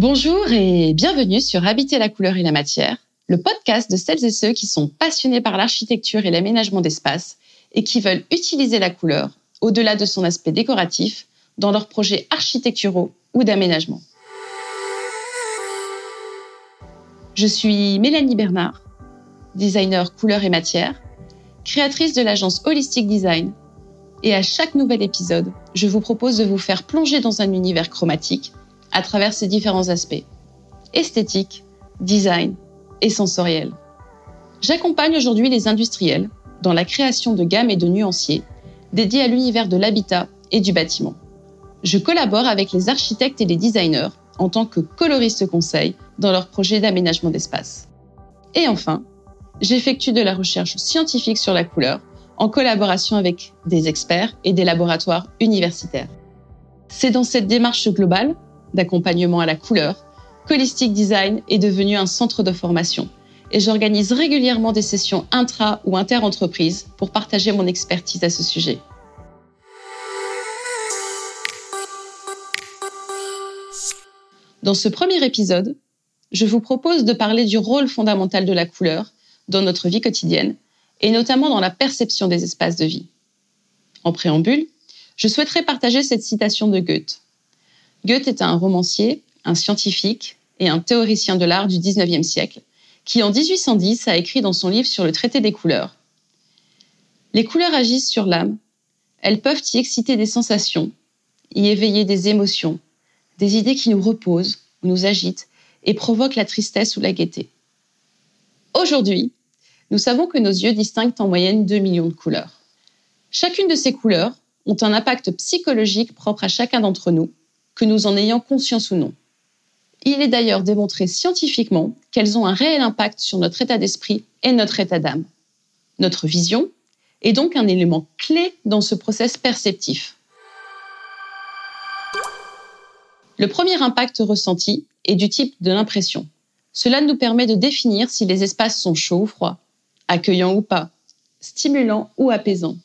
Bonjour et bienvenue sur Habiter la couleur et la matière, le podcast de celles et ceux qui sont passionnés par l'architecture et l'aménagement d'espace et qui veulent utiliser la couleur, au-delà de son aspect décoratif, dans leurs projets architecturaux ou d'aménagement. Je suis Mélanie Bernard, designer couleur et matière, créatrice de l'agence Holistic Design, et à chaque nouvel épisode, je vous propose de vous faire plonger dans un univers chromatique à travers ses différents aspects esthétique, design et sensoriel. J'accompagne aujourd'hui les industriels dans la création de gammes et de nuanciers dédiés à l'univers de l'habitat et du bâtiment. Je collabore avec les architectes et les designers en tant que coloriste conseil dans leurs projets d'aménagement d'espace. Et enfin, j'effectue de la recherche scientifique sur la couleur en collaboration avec des experts et des laboratoires universitaires. C'est dans cette démarche globale d'accompagnement à la couleur, Holistic Design est devenu un centre de formation et j'organise régulièrement des sessions intra ou inter-entreprises pour partager mon expertise à ce sujet. Dans ce premier épisode, je vous propose de parler du rôle fondamental de la couleur dans notre vie quotidienne et notamment dans la perception des espaces de vie. En préambule, je souhaiterais partager cette citation de Goethe. Goethe est un romancier, un scientifique et un théoricien de l'art du XIXe siècle, qui en 1810 a écrit dans son livre sur le traité des couleurs. Les couleurs agissent sur l'âme, elles peuvent y exciter des sensations, y éveiller des émotions, des idées qui nous reposent ou nous agitent et provoquent la tristesse ou la gaieté. Aujourd'hui, nous savons que nos yeux distinguent en moyenne 2 millions de couleurs. Chacune de ces couleurs ont un impact psychologique propre à chacun d'entre nous que nous en ayons conscience ou non. Il est d'ailleurs démontré scientifiquement qu'elles ont un réel impact sur notre état d'esprit et notre état d'âme. Notre vision est donc un élément clé dans ce process perceptif. Le premier impact ressenti est du type de l'impression. Cela nous permet de définir si les espaces sont chauds ou froids, accueillants ou pas, stimulants ou apaisants.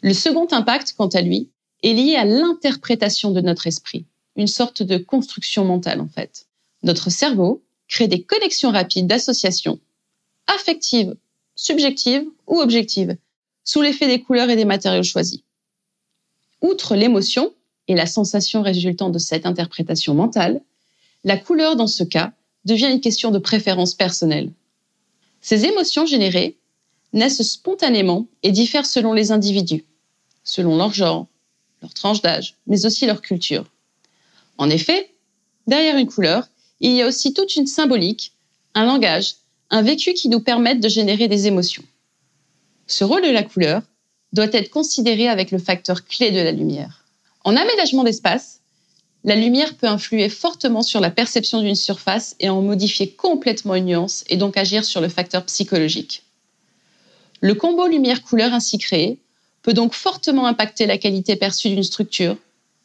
Le second impact, quant à lui, est lié à l'interprétation de notre esprit, une sorte de construction mentale en fait. Notre cerveau crée des connexions rapides d'associations affectives, subjectives ou objectives, sous l'effet des couleurs et des matériaux choisis. Outre l'émotion et la sensation résultant de cette interprétation mentale, la couleur dans ce cas devient une question de préférence personnelle. Ces émotions générées naissent spontanément et diffèrent selon les individus, selon leur genre, leur tranche d'âge, mais aussi leur culture. En effet, derrière une couleur, il y a aussi toute une symbolique, un langage, un vécu qui nous permettent de générer des émotions. Ce rôle de la couleur doit être considéré avec le facteur clé de la lumière. En aménagement d'espace, la lumière peut influer fortement sur la perception d'une surface et en modifier complètement une nuance et donc agir sur le facteur psychologique. Le combo lumière-couleur ainsi créé peut donc fortement impacter la qualité perçue d'une structure,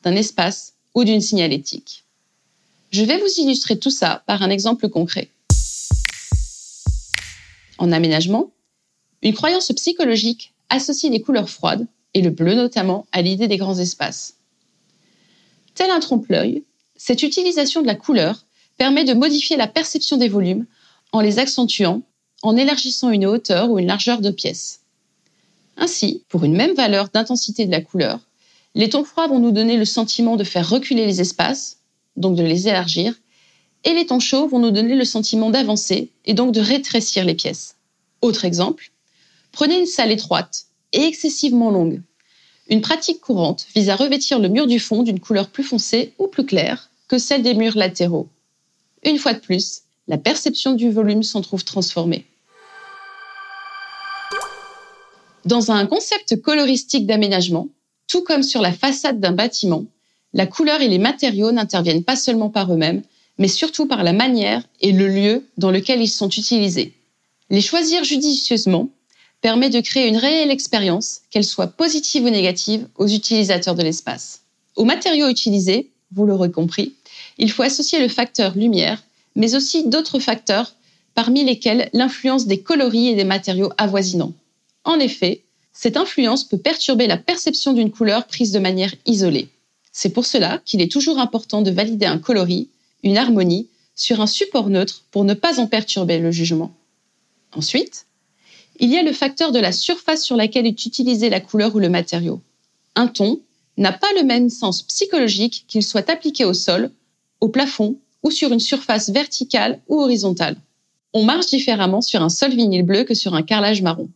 d'un espace ou d'une signalétique. Je vais vous illustrer tout ça par un exemple concret. En aménagement, une croyance psychologique associe les couleurs froides, et le bleu notamment, à l'idée des grands espaces. Tel un trompe-l'œil, cette utilisation de la couleur permet de modifier la perception des volumes en les accentuant, en élargissant une hauteur ou une largeur de pièce. Ainsi, pour une même valeur d'intensité de la couleur, les tons froids vont nous donner le sentiment de faire reculer les espaces, donc de les élargir, et les tons chauds vont nous donner le sentiment d'avancer et donc de rétrécir les pièces. Autre exemple, prenez une salle étroite et excessivement longue. Une pratique courante vise à revêtir le mur du fond d'une couleur plus foncée ou plus claire que celle des murs latéraux. Une fois de plus, la perception du volume s'en trouve transformée. Dans un concept coloristique d'aménagement, tout comme sur la façade d'un bâtiment, la couleur et les matériaux n'interviennent pas seulement par eux-mêmes, mais surtout par la manière et le lieu dans lequel ils sont utilisés. Les choisir judicieusement permet de créer une réelle expérience, qu'elle soit positive ou négative, aux utilisateurs de l'espace. Aux matériaux utilisés, vous l'aurez compris, il faut associer le facteur lumière, mais aussi d'autres facteurs, parmi lesquels l'influence des coloris et des matériaux avoisinants. En effet, cette influence peut perturber la perception d'une couleur prise de manière isolée. C'est pour cela qu'il est toujours important de valider un coloris, une harmonie, sur un support neutre pour ne pas en perturber le jugement. Ensuite, il y a le facteur de la surface sur laquelle est utilisée la couleur ou le matériau. Un ton n'a pas le même sens psychologique qu'il soit appliqué au sol, au plafond ou sur une surface verticale ou horizontale. On marche différemment sur un sol vinyle bleu que sur un carrelage marron.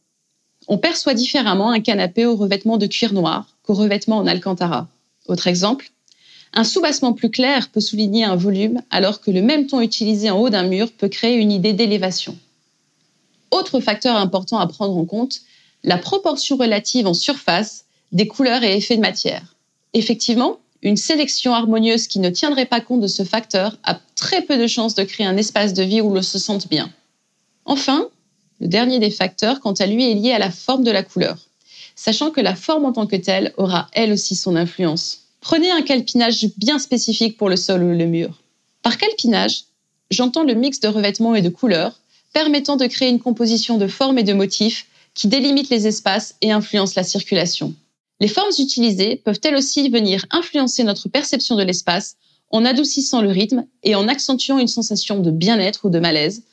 On perçoit différemment un canapé au revêtement de cuir noir qu'au revêtement en alcantara. Autre exemple, un soubassement plus clair peut souligner un volume alors que le même ton utilisé en haut d'un mur peut créer une idée d'élévation. Autre facteur important à prendre en compte, la proportion relative en surface des couleurs et effets de matière. Effectivement, une sélection harmonieuse qui ne tiendrait pas compte de ce facteur a très peu de chances de créer un espace de vie où l'on se sente bien. Enfin, le dernier des facteurs, quant à lui, est lié à la forme de la couleur, sachant que la forme en tant que telle aura elle aussi son influence. Prenez un calpinage bien spécifique pour le sol ou le mur. Par calpinage, j'entends le mix de revêtements et de couleurs permettant de créer une composition de formes et de motifs qui délimite les espaces et influence la circulation. Les formes utilisées peuvent elles aussi venir influencer notre perception de l'espace en adoucissant le rythme et en accentuant une sensation de bien-être ou de malaise,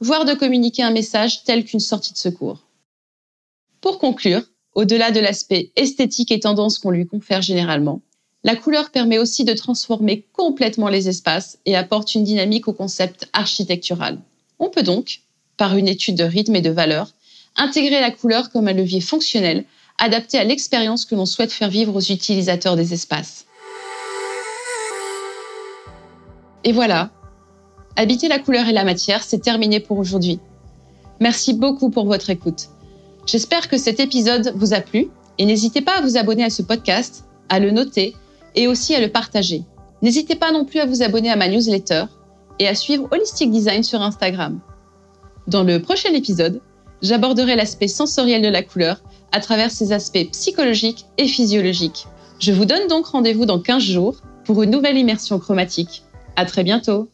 voire de communiquer un message tel qu'une sortie de secours. Pour conclure, au-delà de l'aspect esthétique et tendance qu'on lui confère généralement, la couleur permet aussi de transformer complètement les espaces et apporte une dynamique au concept architectural. On peut donc, par une étude de rythme et de valeur, intégrer la couleur comme un levier fonctionnel adapté à l'expérience que l'on souhaite faire vivre aux utilisateurs des espaces. Et voilà, habiter la couleur et la matière, c'est terminé pour aujourd'hui. Merci beaucoup pour votre écoute. J'espère que cet épisode vous a plu et n'hésitez pas à vous abonner à ce podcast, à le noter et aussi à le partager. N'hésitez pas non plus à vous abonner à ma newsletter et à suivre Holistic Design sur Instagram. Dans le prochain épisode, j'aborderai l'aspect sensoriel de la couleur à travers ses aspects psychologiques et physiologiques. Je vous donne donc rendez-vous dans 15 jours pour une nouvelle immersion chromatique. À très bientôt!